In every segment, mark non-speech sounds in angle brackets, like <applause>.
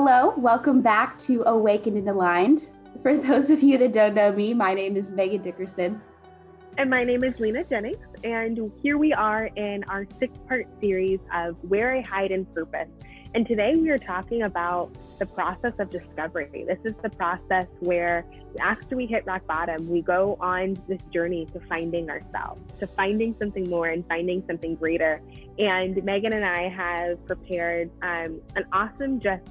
Hello, welcome back to Awakened and Aligned. For those of you that don't know me, my name is Megan Dickerson. And my name is Lena Jennings, and here we are in our six part series of Where I Hide in Purpose. And today we are talking about the process of discovery. This is the process where after we hit rock bottom, we go on this journey to finding ourselves, to finding something more and finding something greater. And Megan and I have prepared um, an awesome just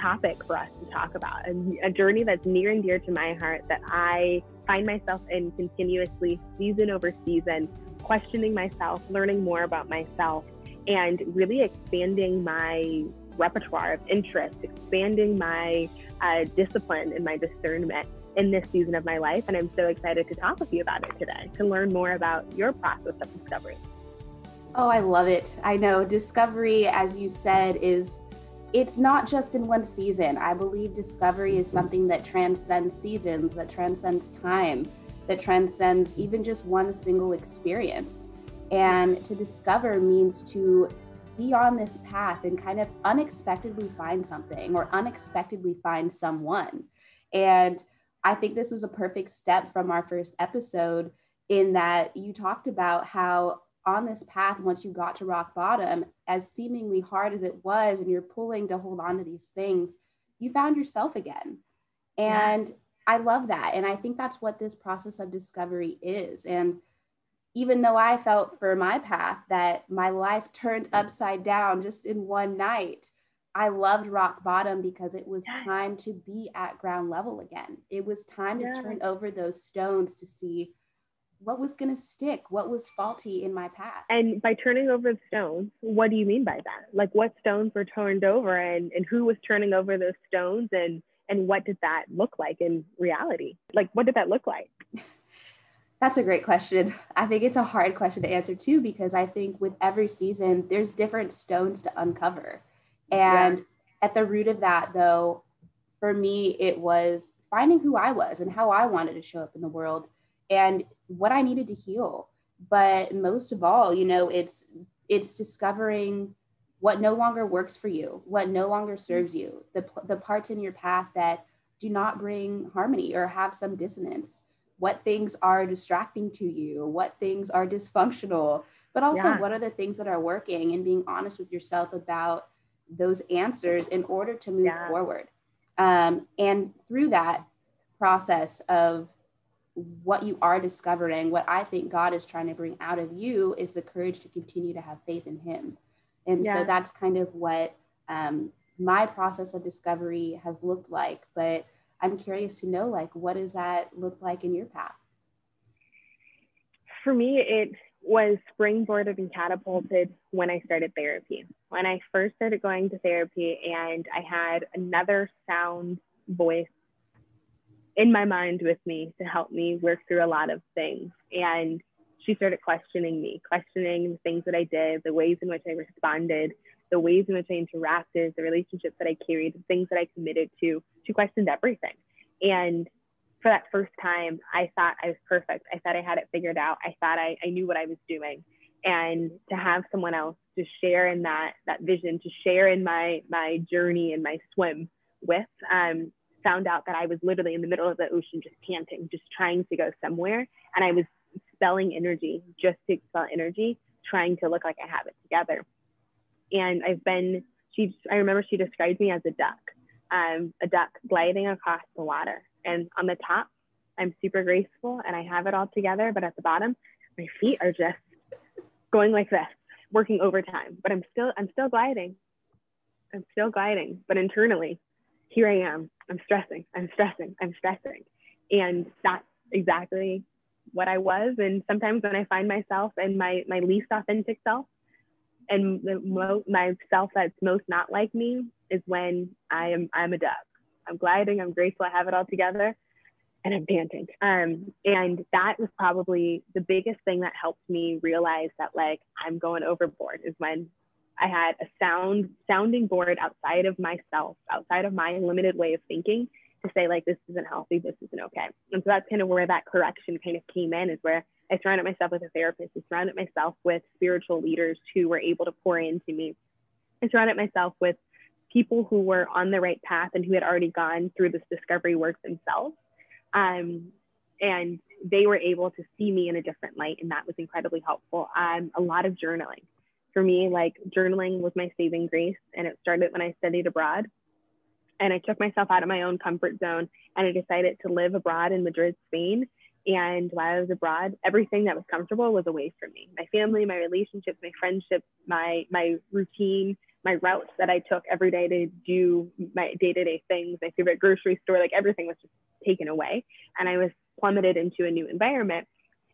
topic for us to talk about, a, a journey that's near and dear to my heart that I find myself in continuously, season over season, questioning myself, learning more about myself, and really expanding my repertoire of interest, expanding my uh, discipline and my discernment in this season of my life. And I'm so excited to talk with you about it today, to learn more about your process of discovery. Oh, I love it. I know discovery, as you said, is it's not just in one season. I believe discovery is something that transcends seasons, that transcends time, that transcends even just one single experience. And to discover means to be on this path and kind of unexpectedly find something or unexpectedly find someone. And I think this was a perfect step from our first episode in that you talked about how on this path, once you got to rock bottom, as seemingly hard as it was, and you're pulling to hold on to these things, you found yourself again. And yeah. I love that. And I think that's what this process of discovery is. And even though I felt for my path that my life turned upside down just in one night, I loved rock bottom because it was time to be at ground level again. It was time yeah. to turn over those stones to see what was going to stick, what was faulty in my path. And by turning over the stones, what do you mean by that? Like what stones were turned over and, and who was turning over those stones and and what did that look like in reality? Like what did that look like? <laughs> That's a great question. I think it's a hard question to answer too, because I think with every season, there's different stones to uncover. And yeah. at the root of that, though, for me, it was finding who I was and how I wanted to show up in the world and what I needed to heal. But most of all, you know, it's it's discovering what no longer works for you, what no longer serves you, the, the parts in your path that do not bring harmony or have some dissonance what things are distracting to you, what things are dysfunctional, but also yeah. what are the things that are working and being honest with yourself about those answers in order to move yeah. forward. Um, and through that process of what you are discovering, what I think God is trying to bring out of you is the courage to continue to have faith in Him. And yeah. so that's kind of what um, my process of discovery has looked like. But I'm curious to know, like, what does that look like in your path? For me, it was springboarded and catapulted when I started therapy. When I first started going to therapy, and I had another sound voice in my mind with me to help me work through a lot of things. And she started questioning me, questioning the things that I did, the ways in which I responded, the ways in which I interacted, the relationships that I carried, the things that I committed to. She questioned everything. And for that first time, I thought I was perfect. I thought I had it figured out. I thought I, I knew what I was doing. And to have someone else to share in that that vision, to share in my my journey and my swim with, um, found out that I was literally in the middle of the ocean, just panting, just trying to go somewhere. And I was spelling energy, just to expel energy, trying to look like I have it together and I've been she I remember she described me as a duck, um, a duck gliding across the water. And on the top, I'm super graceful and I have it all together, but at the bottom, my feet are just going like this, working overtime. But I'm still I'm still gliding. I'm still gliding, but internally, here I am. I'm stressing. I'm stressing. I'm stressing. And that's exactly what I was. And sometimes when I find myself in my my least authentic self, and the mo- myself that's most not like me is when I am I'm a duck. I'm gliding, I'm grateful, I have it all together, and I'm panting. Um, and that was probably the biggest thing that helped me realize that like I'm going overboard is when I had a sound sounding board outside of myself, outside of my limited way of thinking to say like this isn't healthy, this isn't okay. And so that's kind of where that correction kind of came in is where I surrounded myself with a therapist. I surrounded myself with spiritual leaders who were able to pour into me. I surrounded myself with people who were on the right path and who had already gone through this discovery work themselves. Um, and they were able to see me in a different light, and that was incredibly helpful. Um, a lot of journaling. For me, like journaling was my saving grace, and it started when I studied abroad. And I took myself out of my own comfort zone and I decided to live abroad in Madrid, Spain. And while I was abroad, everything that was comfortable was away from me. My family, my relationships, my friendships, my my routine, my routes that I took every day to do my day-to-day things, my favorite grocery store, like everything was just taken away. And I was plummeted into a new environment.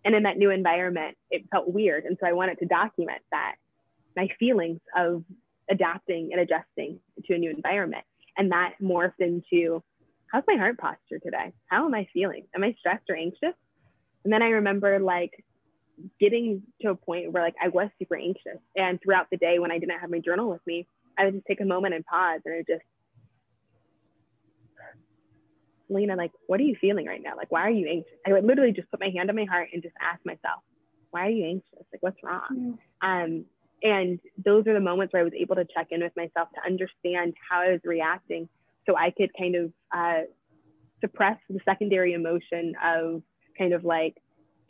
And in that new environment, it felt weird. And so I wanted to document that my feelings of adapting and adjusting to a new environment. And that morphed into how's my heart posture today? How am I feeling? Am I stressed or anxious? And then I remember like getting to a point where like I was super anxious. And throughout the day when I didn't have my journal with me, I would just take a moment and pause and I just Lena, like, what are you feeling right now? Like, why are you anxious? I would literally just put my hand on my heart and just ask myself, why are you anxious? Like, what's wrong? Mm. Um, and those are the moments where I was able to check in with myself to understand how I was reacting so I could kind of uh, suppress the secondary emotion of kind of like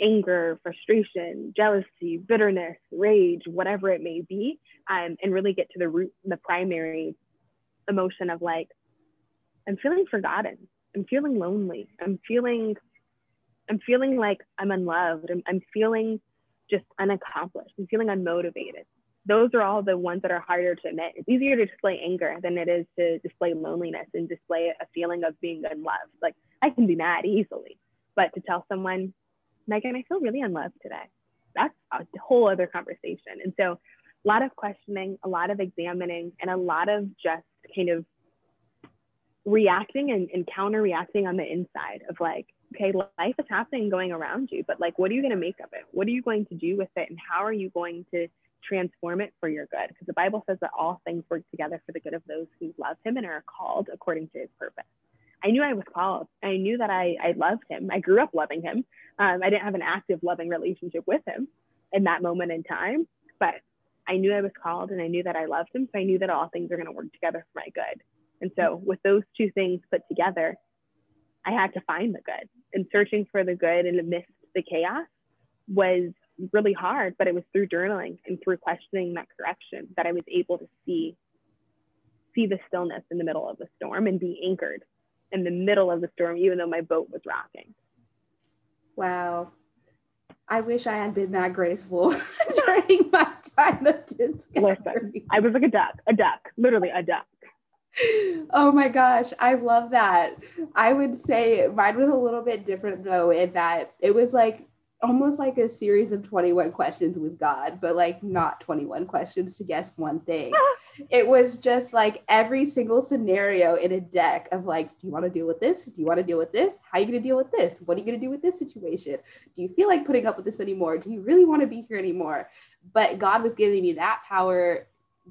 anger, frustration, jealousy, bitterness, rage, whatever it may be, um, and really get to the root, the primary emotion of like, I'm feeling forgotten. I'm feeling lonely. I'm feeling, I'm feeling like I'm unloved. I'm, I'm feeling just unaccomplished. I'm feeling unmotivated. Those are all the ones that are harder to admit. It's easier to display anger than it is to display loneliness and display a feeling of being unloved. Like I can be mad easily, but to tell someone, Megan, I feel really unloved today, that's a whole other conversation. And so a lot of questioning, a lot of examining, and a lot of just kind of reacting and, and counter reacting on the inside of like, okay, life is happening going around you, but like, what are you going to make of it? What are you going to do with it? And how are you going to transform it for your good? Because the Bible says that all things work together for the good of those who love him and are called according to his purpose. I knew I was called. I knew that I, I loved him. I grew up loving him. Um, I didn't have an active loving relationship with him in that moment in time, but I knew I was called and I knew that I loved him. So I knew that all things are going to work together for my good. And so, with those two things put together, I had to find the good. And searching for the good in the midst the chaos was really hard, but it was through journaling and through questioning that correction that I was able to see see the stillness in the middle of the storm and be anchored in the middle of the storm, even though my boat was rocking. Wow. I wish I had been that graceful <laughs> during my time of discovery. Listen, I was like a duck, a duck, literally a duck oh my gosh, I love that. I would say mine was a little bit different though, in that it was like almost like a series of 21 questions with God, but like not 21 questions to guess one thing. <laughs> it was just like every single scenario in a deck of like, do you want to deal with this? Do you want to deal with this? How are you going to deal with this? What are you going to do with this situation? Do you feel like putting up with this anymore? Do you really want to be here anymore? But God was giving me that power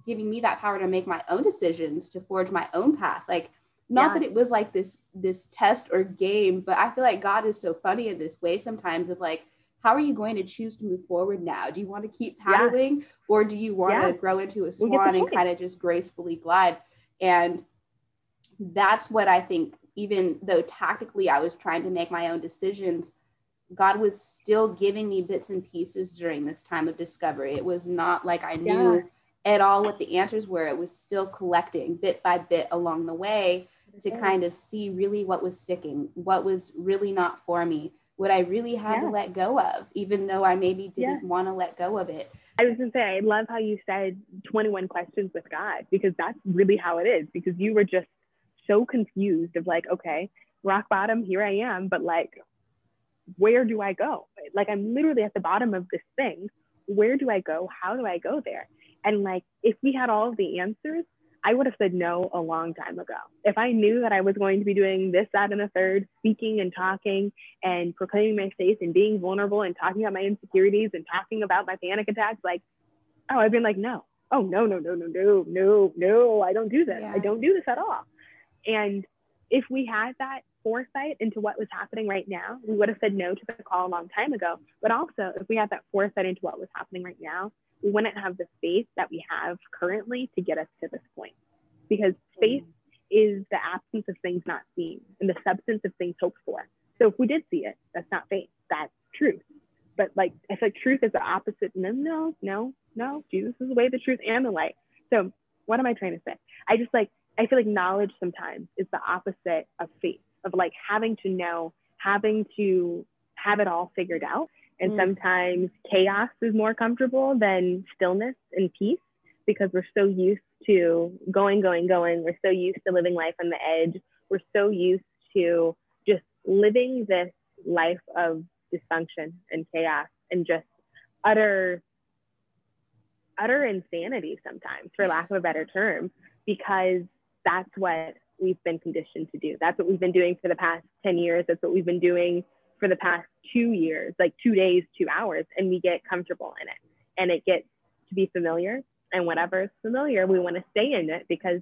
giving me that power to make my own decisions to forge my own path like not yeah. that it was like this this test or game but i feel like god is so funny in this way sometimes of like how are you going to choose to move forward now? Do you want to keep paddling yeah. or do you want yeah. to grow into a swan and kind of just gracefully glide? And that's what i think even though tactically i was trying to make my own decisions god was still giving me bits and pieces during this time of discovery. It was not like i knew at all what the answers were. It was still collecting bit by bit along the way to kind of see really what was sticking, what was really not for me, what I really had yeah. to let go of, even though I maybe didn't yeah. want to let go of it. I was gonna say, I love how you said 21 questions with God because that's really how it is. Because you were just so confused of like, okay, rock bottom, here I am, but like, where do I go? Like, I'm literally at the bottom of this thing. Where do I go? How do I go there? And like, if we had all of the answers, I would have said no a long time ago. If I knew that I was going to be doing this, that, and the third, speaking and talking and proclaiming my faith and being vulnerable and talking about my insecurities and talking about my panic attacks, like, oh, I've been like, no, oh, no, no, no, no, no, no, no, I don't do this. Yeah. I don't do this at all. And if we had that foresight into what was happening right now, we would have said no to the call a long time ago. But also, if we had that foresight into what was happening right now, we wouldn't have the faith that we have currently to get us to this point. because faith is the absence of things not seen and the substance of things hoped for. So if we did see it, that's not faith, that's truth. But like I said, truth is the opposite. No, no, no, no. Jesus is the way, the truth, and the light. So what am I trying to say? I just like I feel like knowledge sometimes is the opposite of faith, of like having to know, having to have it all figured out. And mm. sometimes chaos is more comfortable than stillness and peace because we're so used to going, going, going. We're so used to living life on the edge. We're so used to just living this life of dysfunction and chaos and just utter utter insanity sometimes for lack of a better term because that's what we've been conditioned to do that's what we've been doing for the past 10 years that's what we've been doing for the past two years like two days two hours and we get comfortable in it. And it gets to be familiar. And whatever is familiar we want to stay in it because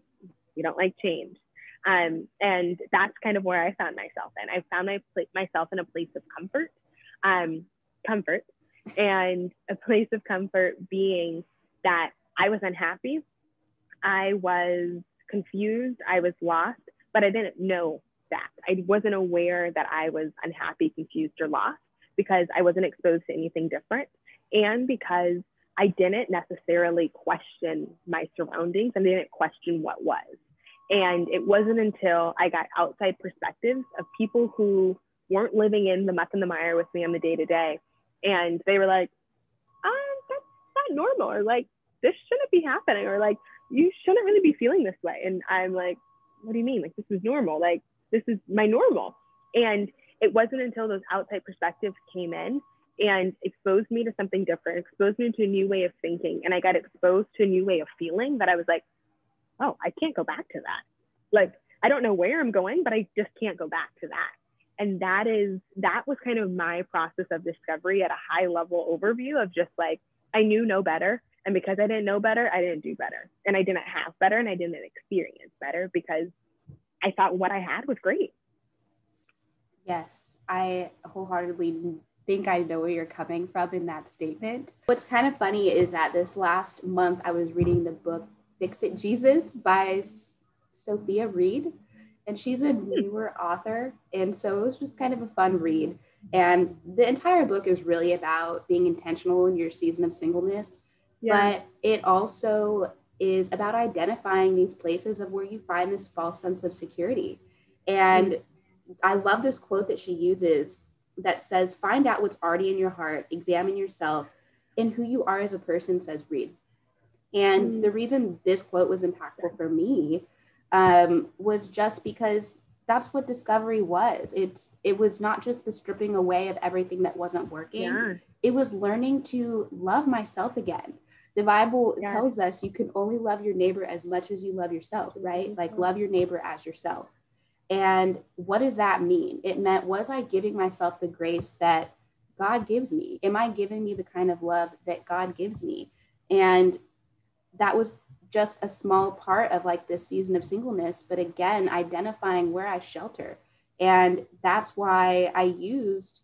we don't like change. Um, and that's kind of where i found myself in. I found my, myself in a place of comfort um, comfort and a place of comfort being that I was unhappy, I was confused, I was lost, but I didn't know I wasn't aware that I was unhappy, confused, or lost because I wasn't exposed to anything different and because I didn't necessarily question my surroundings and didn't question what was. And it wasn't until I got outside perspectives of people who weren't living in the muck and the mire with me on the day to day. And they were like, um, that's not normal, or like, this shouldn't be happening, or like, you shouldn't really be feeling this way. And I'm like, what do you mean? Like, this is normal. Like, this is my normal. And it wasn't until those outside perspectives came in and exposed me to something different, exposed me to a new way of thinking, and I got exposed to a new way of feeling that I was like, oh, I can't go back to that. Like, I don't know where I'm going, but I just can't go back to that and that is that was kind of my process of discovery at a high level overview of just like i knew no better and because i didn't know better i didn't do better and i didn't have better and i didn't experience better because i thought what i had was great yes i wholeheartedly think i know where you're coming from in that statement what's kind of funny is that this last month i was reading the book fix it jesus by sophia reed and she's a newer author. And so it was just kind of a fun read. And the entire book is really about being intentional in your season of singleness. Yeah. But it also is about identifying these places of where you find this false sense of security. And. I love this quote that she uses that says, Find out what's already in your heart, examine yourself, and who you are as a person, says Reed. And mm-hmm. the reason this quote was impactful for me um, was just because that's what discovery was. It's it was not just the stripping away of everything that wasn't working. Yeah. It was learning to love myself again. The Bible tells us you can only love your neighbor as much as you love yourself, right? Mm-hmm. Like love your neighbor as yourself. And what does that mean? It meant was I giving myself the grace that God gives me? Am I giving me the kind of love that God gives me? And that was just a small part of like this season of singleness, but again, identifying where I shelter. And that's why I used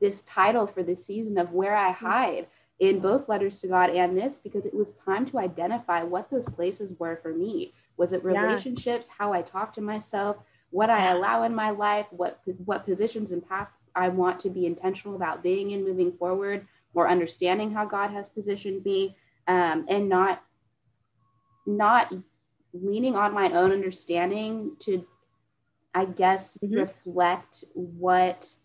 this title for this season of Where I Hide in both letters to God and this because it was time to identify what those places were for me. Was it relationships, yeah. how I talk to myself, what I allow in my life, what what positions and path I want to be intentional about being in moving forward, or understanding how God has positioned me, um, and not not leaning on my own understanding to i guess mm-hmm. reflect what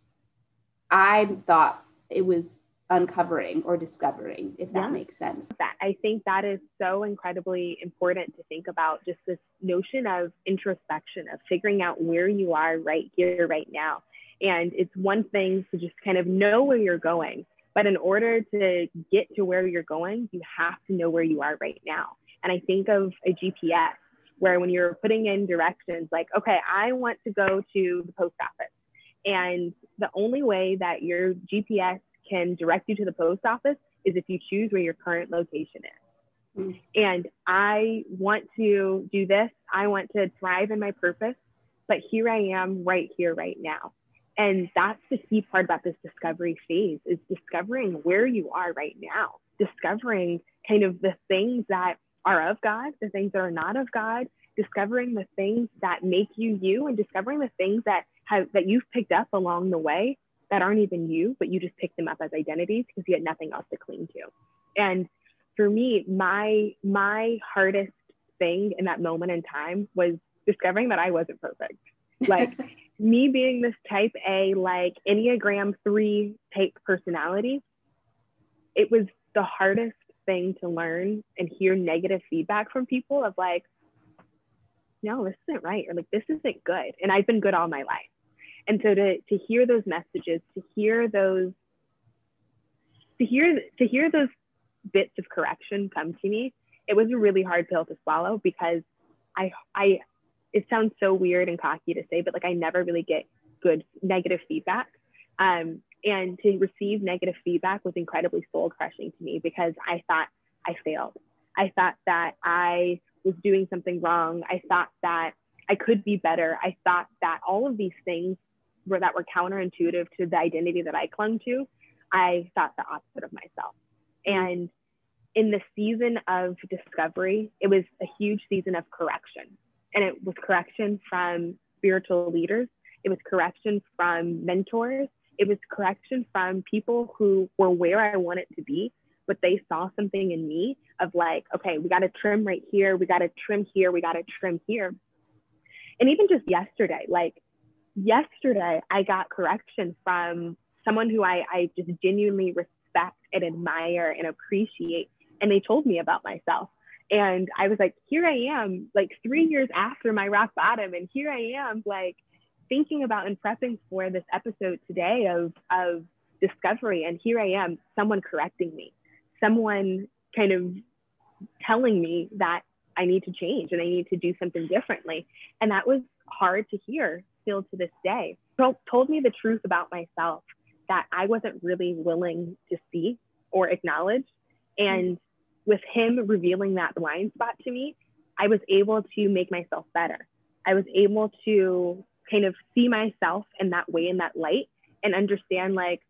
i thought it was uncovering or discovering if that yeah. makes sense that i think that is so incredibly important to think about just this notion of introspection of figuring out where you are right here right now and it's one thing to just kind of know where you're going but in order to get to where you're going you have to know where you are right now and I think of a GPS where when you're putting in directions, like, okay, I want to go to the post office. And the only way that your GPS can direct you to the post office is if you choose where your current location is. Mm. And I want to do this. I want to thrive in my purpose, but here I am right here, right now. And that's the key part about this discovery phase is discovering where you are right now, discovering kind of the things that are of God, the things that are not of God, discovering the things that make you you and discovering the things that have that you've picked up along the way that aren't even you, but you just pick them up as identities because you had nothing else to cling to. And for me, my my hardest thing in that moment in time was discovering that I wasn't perfect. Like <laughs> me being this type A, like Enneagram 3 type personality, it was the hardest thing to learn and hear negative feedback from people of like, no, this isn't right, or like, this isn't good. And I've been good all my life. And so to, to hear those messages, to hear those, to hear, to hear those bits of correction come to me, it was a really hard pill to swallow because I, I, it sounds so weird and cocky to say, but like I never really get good negative feedback. Um, and to receive negative feedback was incredibly soul crushing to me because I thought I failed. I thought that I was doing something wrong. I thought that I could be better. I thought that all of these things were that were counterintuitive to the identity that I clung to. I thought the opposite of myself. And in the season of discovery, it was a huge season of correction. And it was correction from spiritual leaders, it was correction from mentors, it was correction from people who were where I wanted to be, but they saw something in me of like, okay, we got to trim right here, we got to trim here, we got to trim here. And even just yesterday, like yesterday, I got correction from someone who I, I just genuinely respect and admire and appreciate. And they told me about myself. And I was like, here I am, like three years after my rock bottom. And here I am, like thinking about and prepping for this episode today of, of discovery. And here I am, someone correcting me, someone kind of telling me that I need to change and I need to do something differently. And that was hard to hear still to this day. Told me the truth about myself that I wasn't really willing to see or acknowledge. And with him revealing that blind spot to me, I was able to make myself better. I was able to kind of see myself in that way, in that light, and understand, like,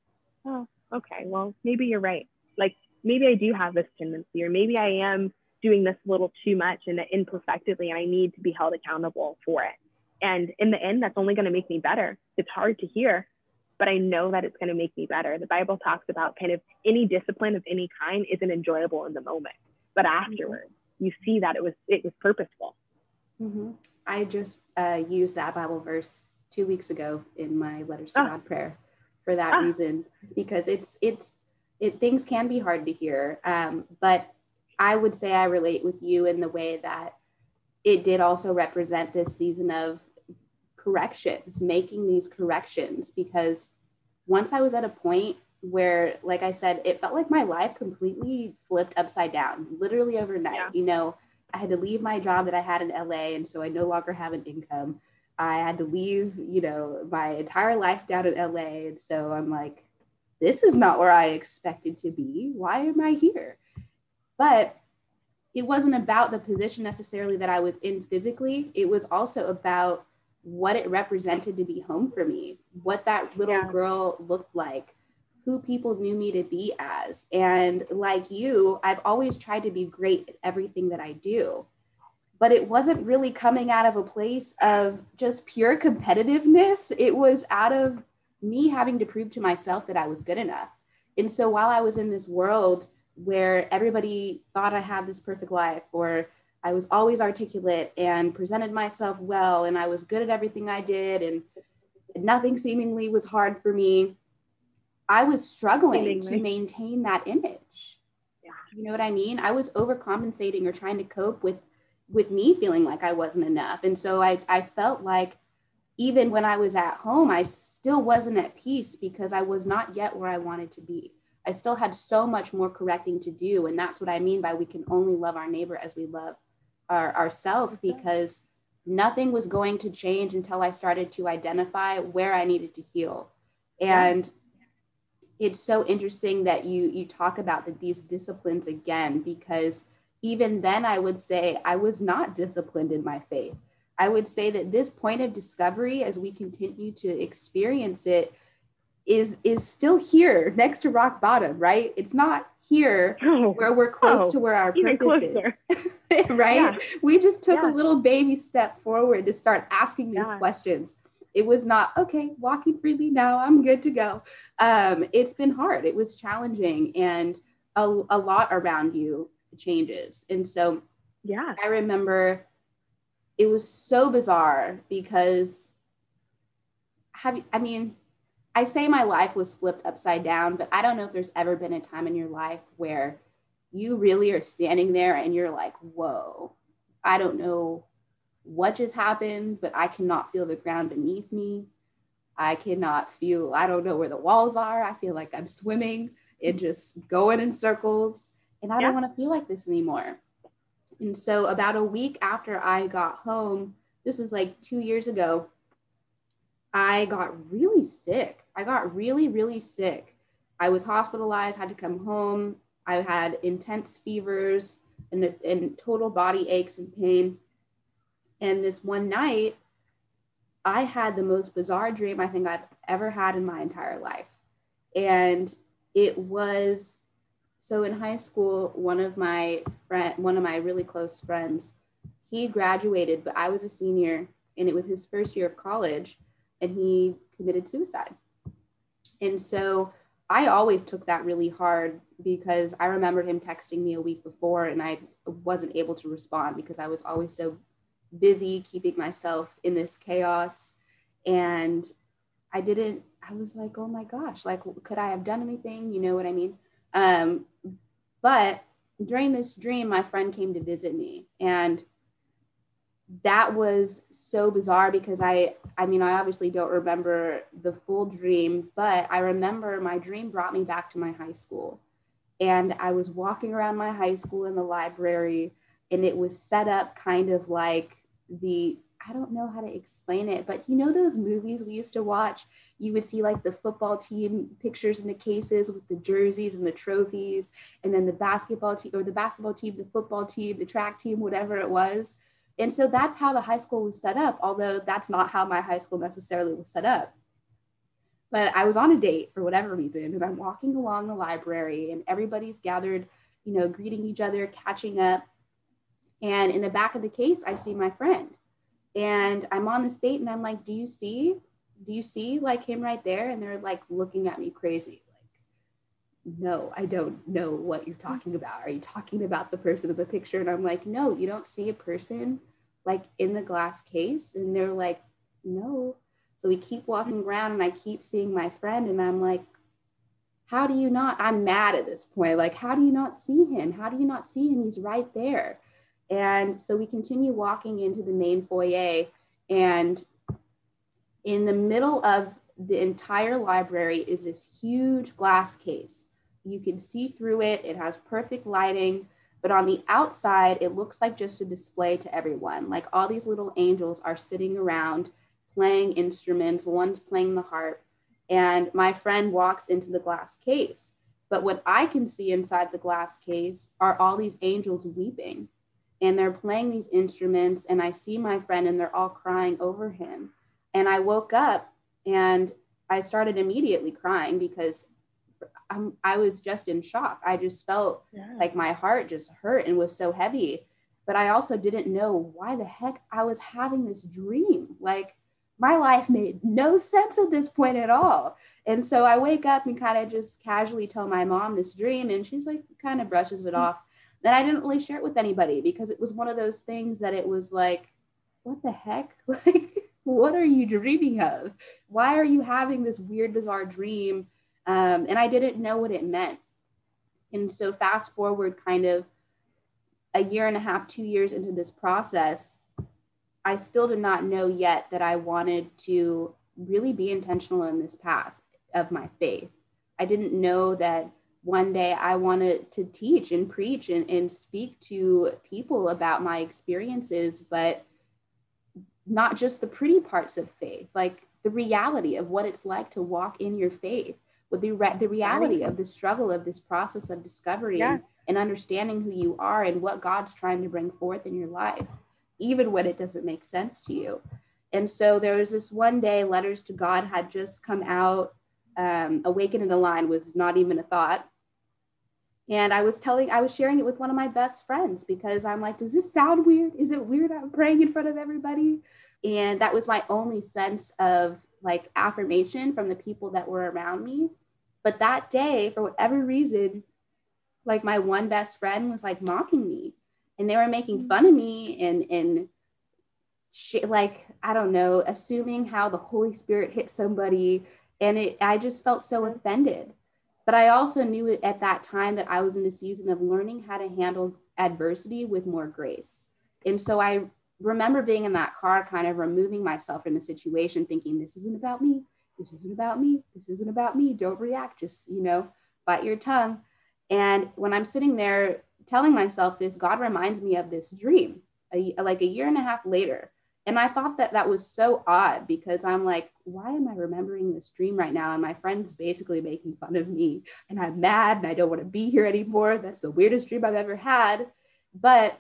oh, okay, well, maybe you're right. Like, maybe I do have this tendency, or maybe I am doing this a little too much and imperfectly, and I need to be held accountable for it. And in the end, that's only going to make me better. It's hard to hear, but I know that it's going to make me better. The Bible talks about kind of any discipline of any kind isn't enjoyable in the moment, but mm-hmm. afterwards, mm-hmm. you see that it was it was purposeful. Mm-hmm. I just uh, used that Bible verse two weeks ago in my letters to ah. God prayer for that ah. reason because it's it's it things can be hard to hear, um, but I would say I relate with you in the way that it did also represent this season of corrections, making these corrections because once I was at a point where, like I said, it felt like my life completely flipped upside down, literally overnight. Yeah. You know, I had to leave my job that I had in LA, and so I no longer have an income. I had to leave, you know, my entire life down in LA, and so I'm like, this is not where I expected to be. Why am I here? But it wasn't about the position necessarily that I was in physically. It was also about what it represented to be home for me, what that little yeah. girl looked like, who people knew me to be as. And like you, I've always tried to be great at everything that I do. But it wasn't really coming out of a place of just pure competitiveness. It was out of me having to prove to myself that I was good enough. And so while I was in this world where everybody thought I had this perfect life or I was always articulate and presented myself well, and I was good at everything I did, and nothing seemingly was hard for me. I was struggling seemingly. to maintain that image. Yeah. You know what I mean? I was overcompensating or trying to cope with with me feeling like I wasn't enough. And so I, I felt like even when I was at home, I still wasn't at peace because I was not yet where I wanted to be. I still had so much more correcting to do. And that's what I mean by we can only love our neighbor as we love our, ourselves because nothing was going to change until I started to identify where I needed to heal. And it's so interesting that you you talk about the, these disciplines again because even then I would say I was not disciplined in my faith. I would say that this point of discovery as we continue to experience it is is still here next to rock bottom, right? It's not here <laughs> oh. where we're close oh, to where our purpose is. <laughs> right? Yeah. We just took yeah. a little baby step forward to start asking these yeah. questions. It was not okay, walking freely now, I'm good to go. Um, it's been hard. It was challenging and a, a lot around you changes. And so yeah, I remember it was so bizarre because have you, I mean, I say my life was flipped upside down, but I don't know if there's ever been a time in your life where you really are standing there and you're like, whoa, I don't know what just happened, but I cannot feel the ground beneath me. I cannot feel, I don't know where the walls are. I feel like I'm swimming and just going in circles. And I yeah. don't want to feel like this anymore. And so, about a week after I got home, this was like two years ago, I got really sick. I got really, really sick. I was hospitalized, had to come home. I had intense fevers and, and total body aches and pain. And this one night, I had the most bizarre dream I think I've ever had in my entire life. And it was so in high school, one of my friend, one of my really close friends, he graduated, but I was a senior and it was his first year of college and he committed suicide. And so I always took that really hard because I remembered him texting me a week before and I wasn't able to respond because I was always so busy keeping myself in this chaos. And I didn't, I was like, oh my gosh, like, could I have done anything? You know what I mean? Um, but during this dream, my friend came to visit me and that was so bizarre because I I mean I obviously don't remember the full dream, but I remember my dream brought me back to my high school. And I was walking around my high school in the library and it was set up kind of like the I don't know how to explain it, but you know those movies we used to watch? You would see like the football team pictures in the cases with the jerseys and the trophies, and then the basketball team or the basketball team, the football team, the track team, whatever it was and so that's how the high school was set up, although that's not how my high school necessarily was set up. But I was on a date for whatever reason, and I'm walking along the library, and everybody's gathered, you know, greeting each other, catching up. And in the back of the case, I see my friend. And I'm on this date, and I'm like, Do you see? Do you see like him right there? And they're like looking at me crazy no, I don't know what you're talking about. Are you talking about the person in the picture? And I'm like, no, you don't see a person like in the glass case. And they're like, no. So we keep walking around and I keep seeing my friend and I'm like, how do you not? I'm mad at this point. Like, how do you not see him? How do you not see him? He's right there. And so we continue walking into the main foyer. And in the middle of the entire library is this huge glass case you can see through it. It has perfect lighting, but on the outside, it looks like just a display to everyone. Like all these little angels are sitting around playing instruments. One's playing the harp, and my friend walks into the glass case. But what I can see inside the glass case are all these angels weeping, and they're playing these instruments. And I see my friend, and they're all crying over him. And I woke up and I started immediately crying because I'm, I was just in shock. I just felt yeah. like my heart just hurt and was so heavy. But I also didn't know why the heck I was having this dream. Like my life made no <laughs> sense at this point at all. And so I wake up and kind of just casually tell my mom this dream, and she's like, kind of brushes it off. Then I didn't really share it with anybody because it was one of those things that it was like, what the heck? <laughs> Like, what are you dreaming of? Why are you having this weird, bizarre dream? Um, and I didn't know what it meant. And so, fast forward kind of a year and a half, two years into this process, I still did not know yet that I wanted to really be intentional in this path of my faith. I didn't know that one day I wanted to teach and preach and, and speak to people about my experiences, but not just the pretty parts of faith, like the reality of what it's like to walk in your faith with the, re- the reality of the struggle of this process of discovery yeah. and, and understanding who you are and what God's trying to bring forth in your life, even when it doesn't make sense to you. And so there was this one day, Letters to God had just come out. um, Awakened and Aligned was not even a thought. And I was telling, I was sharing it with one of my best friends because I'm like, does this sound weird? Is it weird I'm praying in front of everybody? And that was my only sense of like affirmation from the people that were around me. But that day, for whatever reason, like my one best friend was like mocking me and they were making fun of me and, and, like I don't know, assuming how the Holy Spirit hit somebody, and it I just felt so offended. But I also knew at that time that I was in a season of learning how to handle adversity with more grace. And so I remember being in that car, kind of removing myself from the situation, thinking, this isn't about me. This isn't about me. This isn't about me. Don't react. Just, you know, bite your tongue. And when I'm sitting there telling myself this, God reminds me of this dream a, like a year and a half later. And I thought that that was so odd because I'm like, why am I remembering this dream right now? And my friend's basically making fun of me and I'm mad and I don't want to be here anymore. That's the weirdest dream I've ever had. But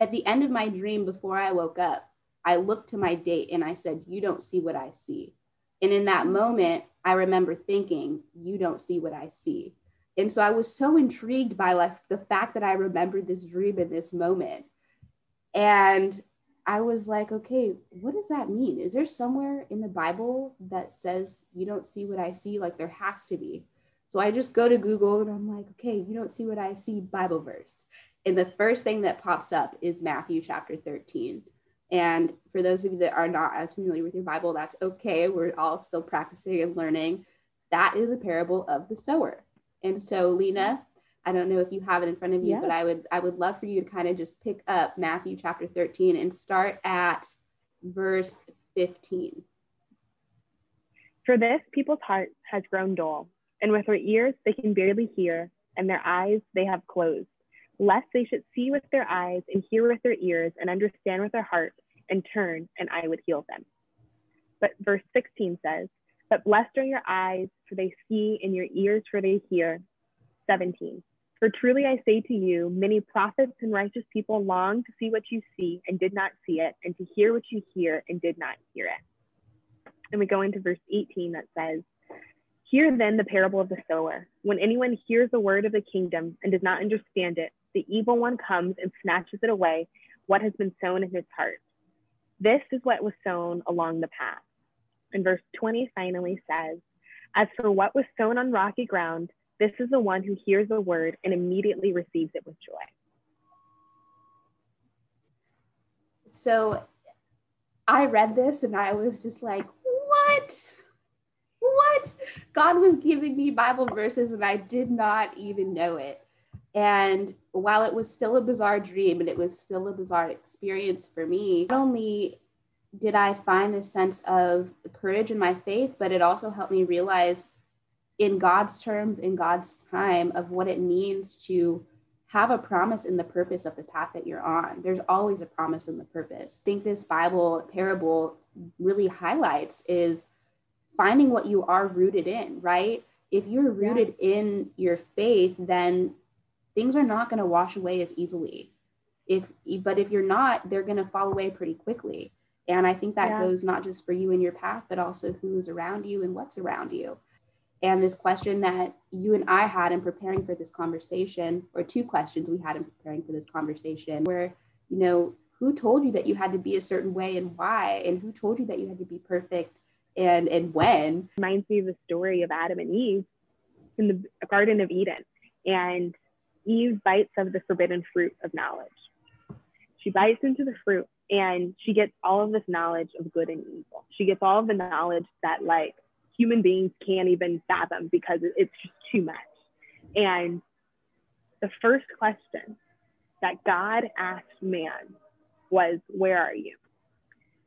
at the end of my dream, before I woke up, I looked to my date and I said, You don't see what I see. And in that moment, I remember thinking, You don't see what I see. And so I was so intrigued by like the fact that I remembered this dream in this moment. And I was like, okay, what does that mean? Is there somewhere in the Bible that says you don't see what I see? Like there has to be. So I just go to Google and I'm like, okay, you don't see what I see Bible verse. And the first thing that pops up is Matthew chapter 13. And for those of you that are not as familiar with your Bible, that's okay. We're all still practicing and learning. That is a parable of the sower. And so, Lena, I don't know if you have it in front of you, yeah. but I would I would love for you to kind of just pick up Matthew chapter 13 and start at verse 15. For this people's heart has grown dull, and with their ears they can barely hear, and their eyes they have closed, lest they should see with their eyes and hear with their ears and understand with their heart and turn, and I would heal them. But verse 16 says, But blessed are your eyes, for they see, and your ears, for they hear. 17. For truly I say to you, many prophets and righteous people long to see what you see and did not see it, and to hear what you hear and did not hear it. And we go into verse 18 that says, Hear then the parable of the sower. When anyone hears the word of the kingdom and does not understand it, the evil one comes and snatches it away, what has been sown in his heart. This is what was sown along the path. And verse 20 finally says, As for what was sown on rocky ground, this is the one who hears the word and immediately receives it with joy. So I read this and I was just like, what? What? God was giving me Bible verses and I did not even know it. And while it was still a bizarre dream and it was still a bizarre experience for me, not only did I find this sense of courage in my faith, but it also helped me realize in God's terms, in God's time, of what it means to have a promise in the purpose of the path that you're on. There's always a promise in the purpose. I think this Bible parable really highlights is finding what you are rooted in, right? If you're rooted yeah. in your faith, then things are not going to wash away as easily. If but if you're not, they're going to fall away pretty quickly. And I think that yeah. goes not just for you and your path, but also who's around you and what's around you and this question that you and I had in preparing for this conversation, or two questions we had in preparing for this conversation, where, you know, who told you that you had to be a certain way and why? And who told you that you had to be perfect and and when? Reminds me of the story of Adam and Eve in the Garden of Eden. And Eve bites of the forbidden fruit of knowledge. She bites into the fruit and she gets all of this knowledge of good and evil. She gets all of the knowledge that like human beings can't even fathom because it's just too much. And the first question that God asked man was, Where are you?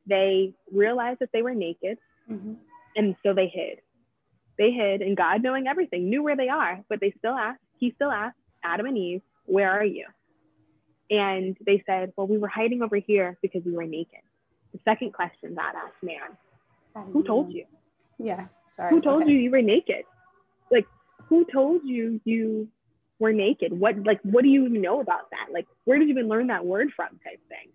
They realized that they were naked, mm-hmm. and so they hid. They hid, and God, knowing everything, knew where they are, but they still asked, He still asked Adam and Eve, Where are you? And they said, Well, we were hiding over here because we were naked. The second question God asked man, Who told you? Yeah. Sorry. Who told okay. you you were naked? Like, who told you you were naked? What, like, what do you even know about that? Like, where did you even learn that word from type thing?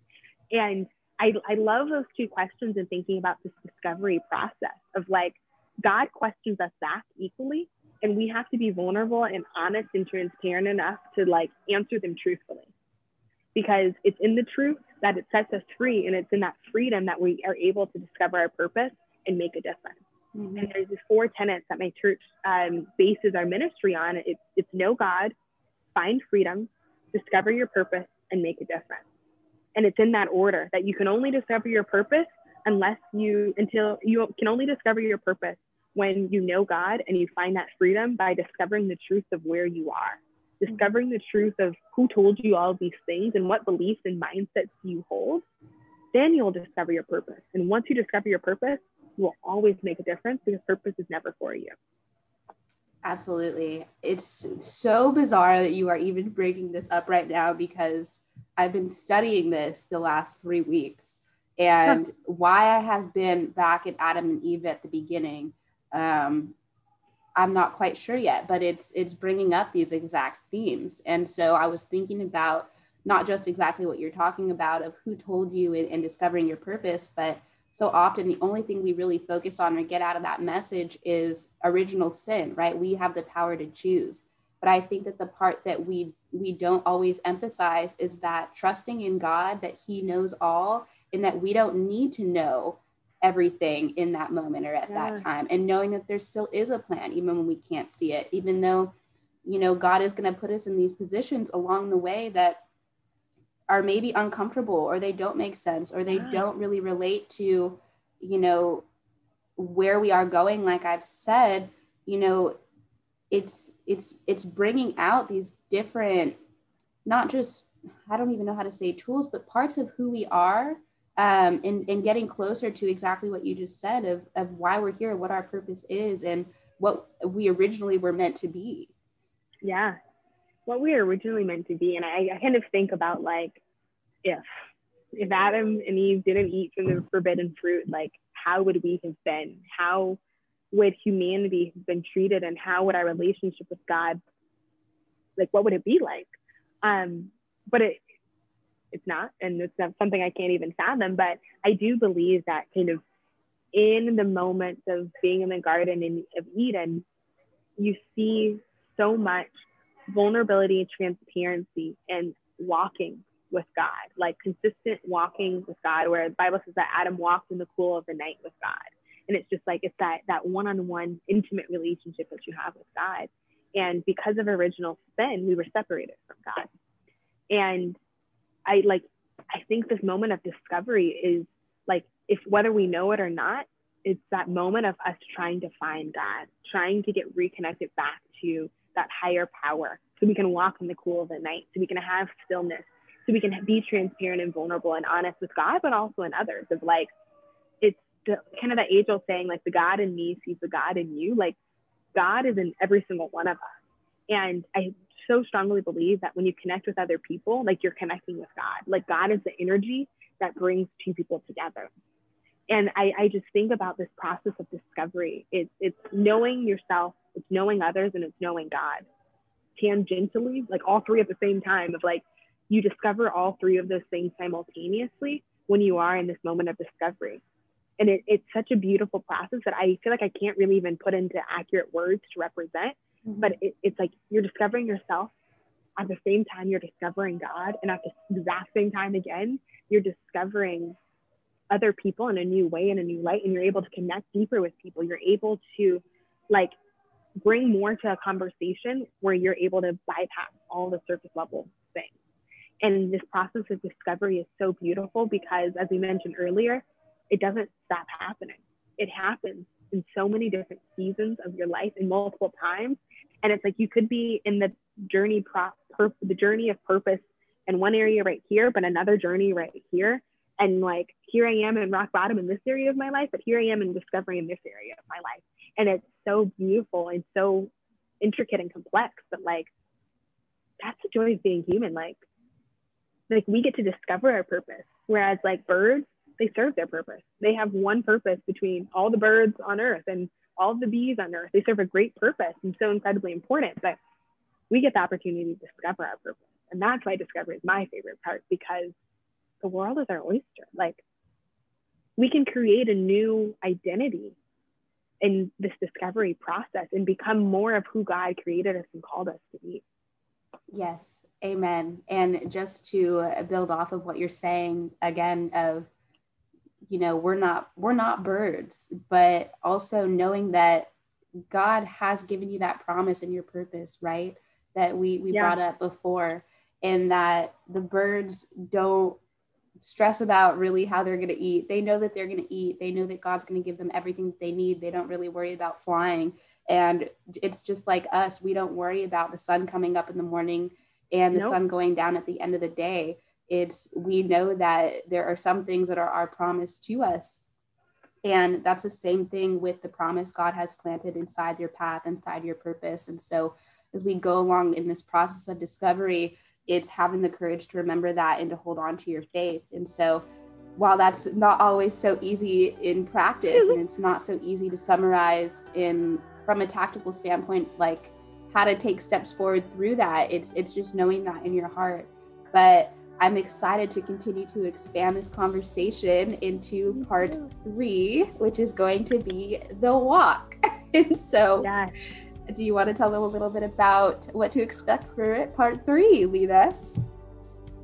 And I, I love those two questions and thinking about this discovery process of like, God questions us back equally, and we have to be vulnerable and honest and transparent enough to like answer them truthfully. Because it's in the truth that it sets us free, and it's in that freedom that we are able to discover our purpose and make a difference. Mm-hmm. And there's these four tenets that my church um, bases our ministry on. It's, it's know God, find freedom, discover your purpose, and make a difference. And it's in that order that you can only discover your purpose unless you until you can only discover your purpose when you know God and you find that freedom by discovering the truth of where you are, discovering the truth of who told you all these things and what beliefs and mindsets you hold, then you'll discover your purpose. And once you discover your purpose, you will always make a difference because purpose is never for you. Absolutely. It's so bizarre that you are even bringing this up right now because I've been studying this the last three weeks. And why I have been back at Adam and Eve at the beginning, um, I'm not quite sure yet, but it's it's bringing up these exact themes. And so I was thinking about not just exactly what you're talking about of who told you and discovering your purpose, but so often the only thing we really focus on or get out of that message is original sin right we have the power to choose but i think that the part that we we don't always emphasize is that trusting in god that he knows all and that we don't need to know everything in that moment or at yeah. that time and knowing that there still is a plan even when we can't see it even though you know god is going to put us in these positions along the way that are maybe uncomfortable or they don't make sense or they yeah. don't really relate to you know where we are going like i've said you know it's it's it's bringing out these different not just i don't even know how to say tools but parts of who we are um, and, and getting closer to exactly what you just said of, of why we're here what our purpose is and what we originally were meant to be yeah what we were originally meant to be. And I, I kind of think about like if if Adam and Eve didn't eat from the forbidden fruit, like how would we have been? How would humanity have been treated and how would our relationship with God like what would it be like? Um, but it it's not, and it's not something I can't even fathom. But I do believe that kind of in the moments of being in the garden in, of Eden, you see so much vulnerability and transparency and walking with God, like consistent walking with God, where the Bible says that Adam walked in the cool of the night with God. And it's just like it's that that one-on-one intimate relationship that you have with God. And because of original sin, we were separated from God. And I like I think this moment of discovery is like if whether we know it or not, it's that moment of us trying to find God, trying to get reconnected back to that higher power so we can walk in the cool of the night, so we can have stillness, so we can be transparent and vulnerable and honest with God, but also in others. Of like, it's the, kind of the age old saying, like, the God in me sees the God in you. Like, God is in every single one of us. And I so strongly believe that when you connect with other people, like you're connecting with God. Like God is the energy that brings two people together. And I, I just think about this process of discovery. It's it's knowing yourself it's knowing others and it's knowing God tangentially, like all three at the same time of like you discover all three of those things simultaneously when you are in this moment of discovery. And it, it's such a beautiful process that I feel like I can't really even put into accurate words to represent. But it, it's like you're discovering yourself at the same time you're discovering God. And at the exact same time, again, you're discovering other people in a new way, in a new light, and you're able to connect deeper with people. You're able to like bring more to a conversation where you're able to bypass all the surface level things. And this process of discovery is so beautiful because, as we mentioned earlier, it doesn't stop happening. It happens in so many different seasons of your life and multiple times. And it's like you could be in the journey, pro- the journey of purpose in one area right here, but another journey right here. And like, here I am in rock bottom in this area of my life, but here I am in discovery in this area of my life. And it's so beautiful and so intricate and complex but like that's the joy of being human. Like like we get to discover our purpose. Whereas like birds they serve their purpose. They have one purpose between all the birds on earth and all the bees on earth. They serve a great purpose and so incredibly important but we get the opportunity to discover our purpose. And that's why discovery is my favorite part because the world is our oyster. Like we can create a new identity in this discovery process and become more of who God created us and called us to be. Yes, amen. And just to build off of what you're saying again of you know, we're not we're not birds, but also knowing that God has given you that promise and your purpose, right? That we we yeah. brought up before and that the birds don't stress about really how they're going to eat. They know that they're going to eat. They know that God's going to give them everything they need. They don't really worry about flying. And it's just like us. We don't worry about the sun coming up in the morning and the nope. sun going down at the end of the day. It's we know that there are some things that are our promise to us. And that's the same thing with the promise God has planted inside your path, inside your purpose. And so as we go along in this process of discovery, it's having the courage to remember that and to hold on to your faith. And so, while that's not always so easy in practice and it's not so easy to summarize in from a tactical standpoint, like how to take steps forward through that, it's it's just knowing that in your heart. But I'm excited to continue to expand this conversation into part three, which is going to be the walk. <laughs> and so, yes. do you want to tell them a little bit about what to expect for part three, Lena?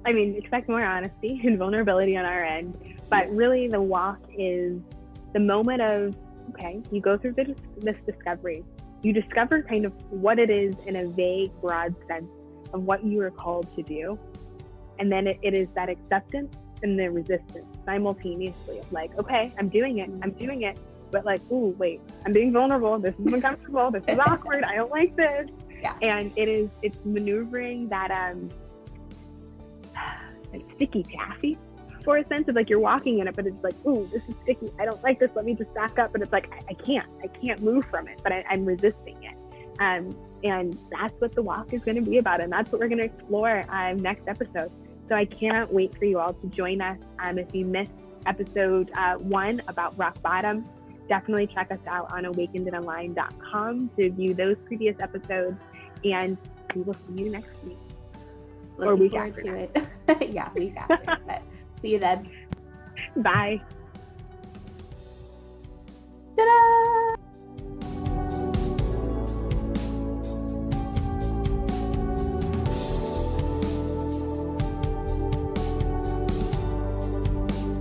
I mean, expect more honesty <laughs> and vulnerability on our end, but really the walk is the moment of okay, you go through this, this discovery, you discover kind of what it is in a vague, broad sense of what you are called to do, and then it, it is that acceptance and the resistance simultaneously of like, okay, I'm doing it, I'm doing it, but like, ooh, wait, I'm being vulnerable. This is uncomfortable. This is awkward. I don't like this. Yeah. And it is, it's maneuvering that um, <sighs> like sticky taffy for a sense of like you're walking in it, but it's like, ooh, this is sticky. I don't like this. Let me just back up. And it's like, I, I can't, I can't move from it, but I, am resisting it. Um, and that's what the walk is going to be about. And that's what we're going to explore um, next episode. So I cannot wait for you all to join us. Um, if you missed episode uh, one about rock bottom, definitely check us out on awakenedonline.com to view those previous episodes. And we will see you next week. Looking or week forward to it. <laughs> yeah, week after. <laughs> but see you then. Bye. Ta-da!